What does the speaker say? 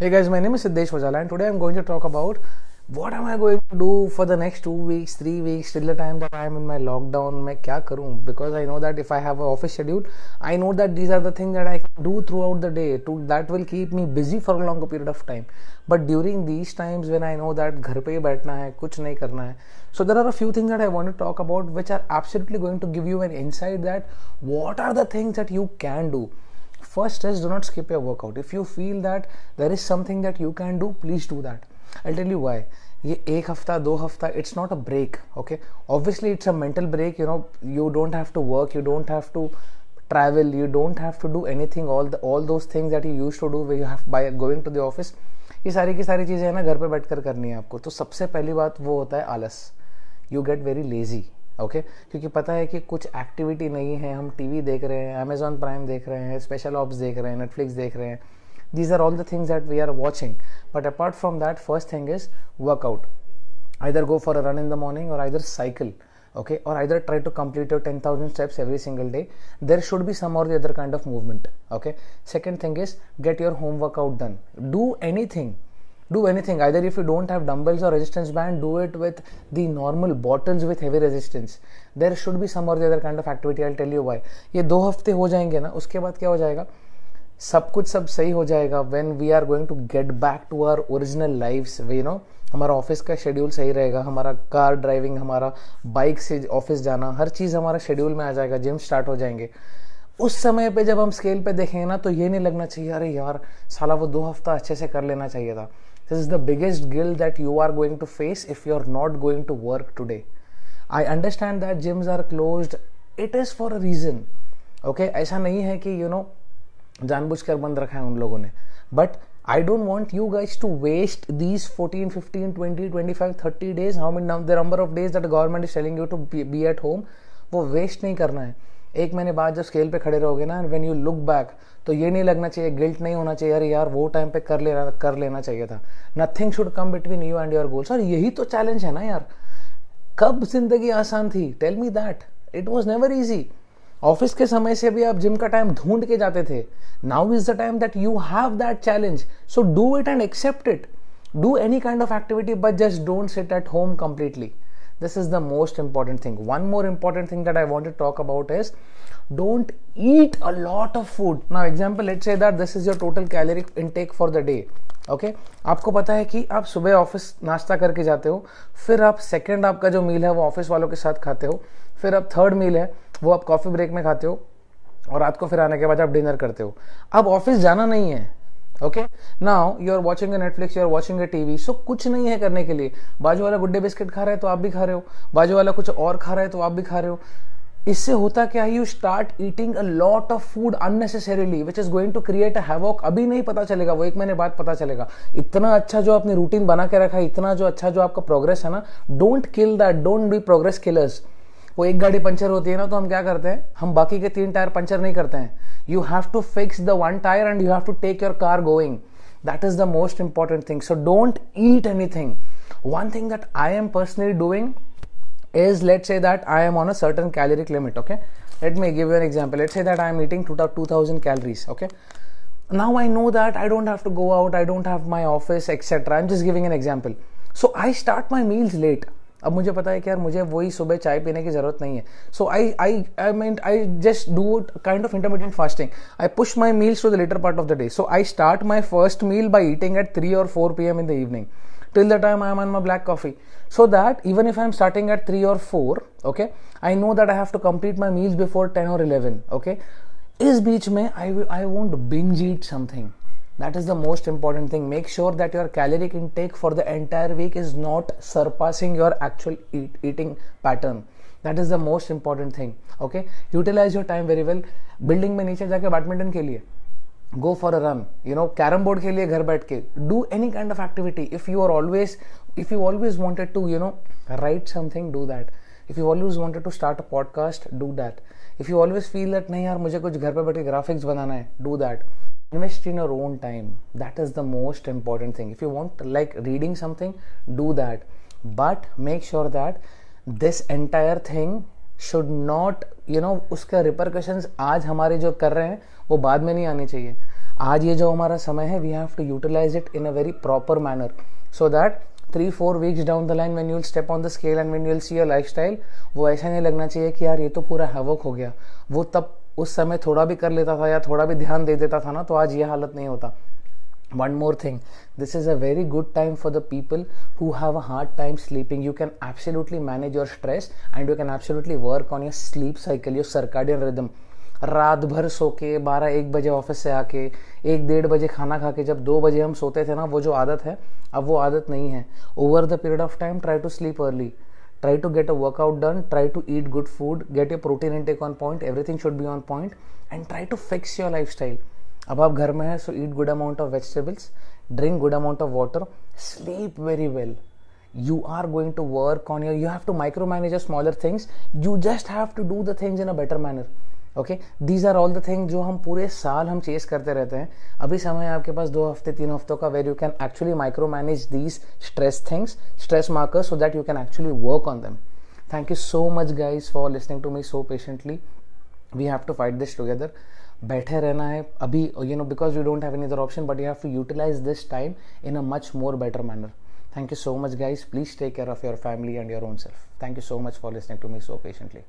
Hey guys, my name is Siddesh Wajala and today I'm going to talk about what am I going to do for the next two weeks, three weeks, till the time that I am in my lockdown. मैं क्या करूँ? Because I know that if I have an office schedule, I know that these are the things that I can do throughout the day. To that will keep me busy for a longer period of time. But during these times when I know that घर पे ही बैठना है, कुछ नहीं करना है. So there are a few things that I want to talk about which are absolutely going to give you an insight that what are the things that you can do. First is do not skip your workout. If you feel that there is something that you can do, please do that. I'll tell you why. ये एक हफ़्ता दो हफ़्ता it's not a break okay obviously it's a mental break you know you don't have to work you don't have to travel you don't have to do anything all the all those things that you used to do where you have by going to the office ये सारी की सारी चीज़ें है ना घर पे बैठ कर करनी है आपको तो सबसे पहली बात वो होता है आलस you get very lazy okay क्योंकि पता है कि कुछ एक्टिविटी नहीं है, हम टी वी देख रहे हैं अमेजॉन प्राइम देख रहे हैं स्पेशल ऑप्स देख रहे हैं नेटफ्लिक्स देख रहे हैं। These are all the things that we are watching but apart from that first thing is workout either go for a run in the morning और आइदर साइकिल ओके और either try to complete your ten thousand steps every single day there should be some और the other kind of movement okay second thing is get your home workout done do any thing do anything. Either if you don't have dumbbells or resistance band, do it with the normal bottles with heavy resistance. There should be some or the other kind of activity. I'll tell you why. ये दो हफ़्ते हो जाएँगे ना, उसके बाद क्या हो जाएगा? सब कुछ सब सही हो जाएगा when we are going to get back to our original life you know हमारा ऑफ़िस का शेड्यूल सही रहेगा, हमारा कार ड्राइविंग हमारा बाइक से ऑफ़िस जाना, हर चीज़ हमारा शेड्यूल में आ जाएगा जिम स्टार्ट हो जाएँगे। उस समय पे जब हम स्केल पे देखेंगे ना तो ये नहीं लगना चाहिए, अरे यार, साला वो दो हफ़्ता अच्छे से कर लेना चाहिए था। this is the biggest hill that you are going to face if you are not going to work today I understand that gyms are close it is for a reason okay ऐसा नहीं है कि you you no know, जानबूझकर बंद रखा है उन लोगों ने but I don't want you guys to waste these fourteen fifteen twenty twenty five thirty days how many the number of days that government is telling you to be at home वो waste नहीं करना है एक महीने बाद जब scale पे खड़े रहोगे ना वेन यू लुक बैक तो ये नहीं लगना चाहिए गिल्ट नहीं होना चाहिए, अरे यार, वो टाइम पे कर लेना कर लेना चाहिए था। Nothing should come between you and your goals और यही तो चैलेंज है ना यार। कब ज़िंदगी आसान थी? Tell me that it was never easy office के समय से भी आप जिम का टाइम ढूंढ के जाते थे। Now is the time that you have that challenge so do it and accept it do any kind of activity but just don't sit at home completely this is the most important thing one more important thing that i want to talk about is don't eat a lot of food now example let's say that this is your total calorie intake for the day okay okay? आपको पता है कि आप सुबह office नाश्ता करके जाते हो फिर आप सेकंड आपका जो मील है वो ऑफ़िस वालों के साथ खाते हो फिर आप थर्ड मील है वो आप कॉफ़ी ब्रेक में खाते हो और रात को फिर आने के बाद आप डिनर करते हो अब ऑफ़िस जाना नहीं है okay now you are watching Netflix you are watching a TV so कुछ नहीं है करने के लिए। बाजू वाला गुड्डे बिस्किट खा रहे है तो आप भी खा रहे हो। बाजू वाला कुछ और खा रहे है तो आप भी खा रहे हो। इससे होता क्या है you start eating a lot of food unnecessarily which is going to create a havoc अभी नहीं पता चलेगा, वो एक महीने बाद पता चलेगा। इतना अच्छा जो आपने रूटीन बना के रखा है, इतना जो अच्छा जो आपका प्रोग्रेस है ना don't kill that don't be progress killers वो एक गाड़ी पंचर होती है ना तो हम क्या करते हैं? हम बाकी के तीन टायर पंचर नहीं करते हैं। you have to fix the one tire and you have to take your car going. That is the most important thing. So don't eat anything. One thing that i am personally doing is let's say that i am on a certain caloric limit okay? Let me give you an example. Let's say that i am eating 2000 calories okay? Now i know that i don't have to go out i don't have my office etc i'm just giving an example. So i start my meals late. अब मुझे पता है कि यार मुझे वही सुबह चाय पीने की ज़रूरत नहीं है। So I I I mean I just do kind of intermediate fasting I push my meals to the later part of the day so I start my first meal by eating at three और four P M in the evening till the time I am on my black coffee so that even if I am starting at three और four okay I know that I have to complete my meals before ten और eleven okay इस बीच में I I won't binge eat something That is the most important thing. Make sure that your caloric intake for the entire week is not surpassing your actual eat, eating pattern. That is the most important thing. Okay, utilize your time very well. Building में नीचे जाके badminton के लिए go for a run you know carrom board के लिए घर बैठ के do any kind of activity if you are always if you always wanted to you know write something do that if you always wanted to start a podcast do that if you always feel that नहीं यार मुझे कुछ घर पे बैठ के graphics बनाना है do that invest in your own time. That is the most important thing. If you want, like, reading something, do that. But make sure that this entire thing should not you know उसका repercussions आज हमारे जो कर रहे हैं, वो बाद में नहीं आनी चाहिए। आज ये जो हमारा समय है we have to utilise it in a very proper manner so that three four weeks down the line when you'll step on the scale and when you'll see your life वो ऐसा नहीं लगना चाहिए कि यार ये तो पूरा हैवक हो गया। वो तब उस समय थोड़ा भी कर लेता था या थोड़ा भी ध्यान दे देता था ना तो आज ये हालत नहीं होता। One more thing this is a very good time for the people who have a hard time sleeping you can absolutely manage your stress and you can absolutely work on your sleep cycle your circadian rhythm रात भर सो के बारह एक बजे office से आके, एक डेढ़ बजे खाना खा के जब दो बजे हम सोते थे ना, वो जो आदत है, अब वो आदत नहीं है। Over the period of time try to sleep early try to get a workout done try to eat good food get your protein intake on point everything should be on point and try to fix your lifestyle अब आप घर में है so eat good amount of vegetables drink good amount of water sleep very well you are going to work on your you have to micromanage your smaller things you just have to do the things in a better manner Okay these are all the thing जो हम पूरे साल हम chess करते रहते हैं। अभी समय आपके पास दो हफ़्ते, तीन हफ्तों का where you can actually micromanage these stress things stress markers so that you can actually work on them thank you so much guys for listening to me so patiently we have to fight this together बैठे रहना है। अभी you know because you don't have any other option but you have to utilise this time in a much more better manner thank you so much, guys. Please take care of your family and your own self. Thank you so much for listening to me so patiently.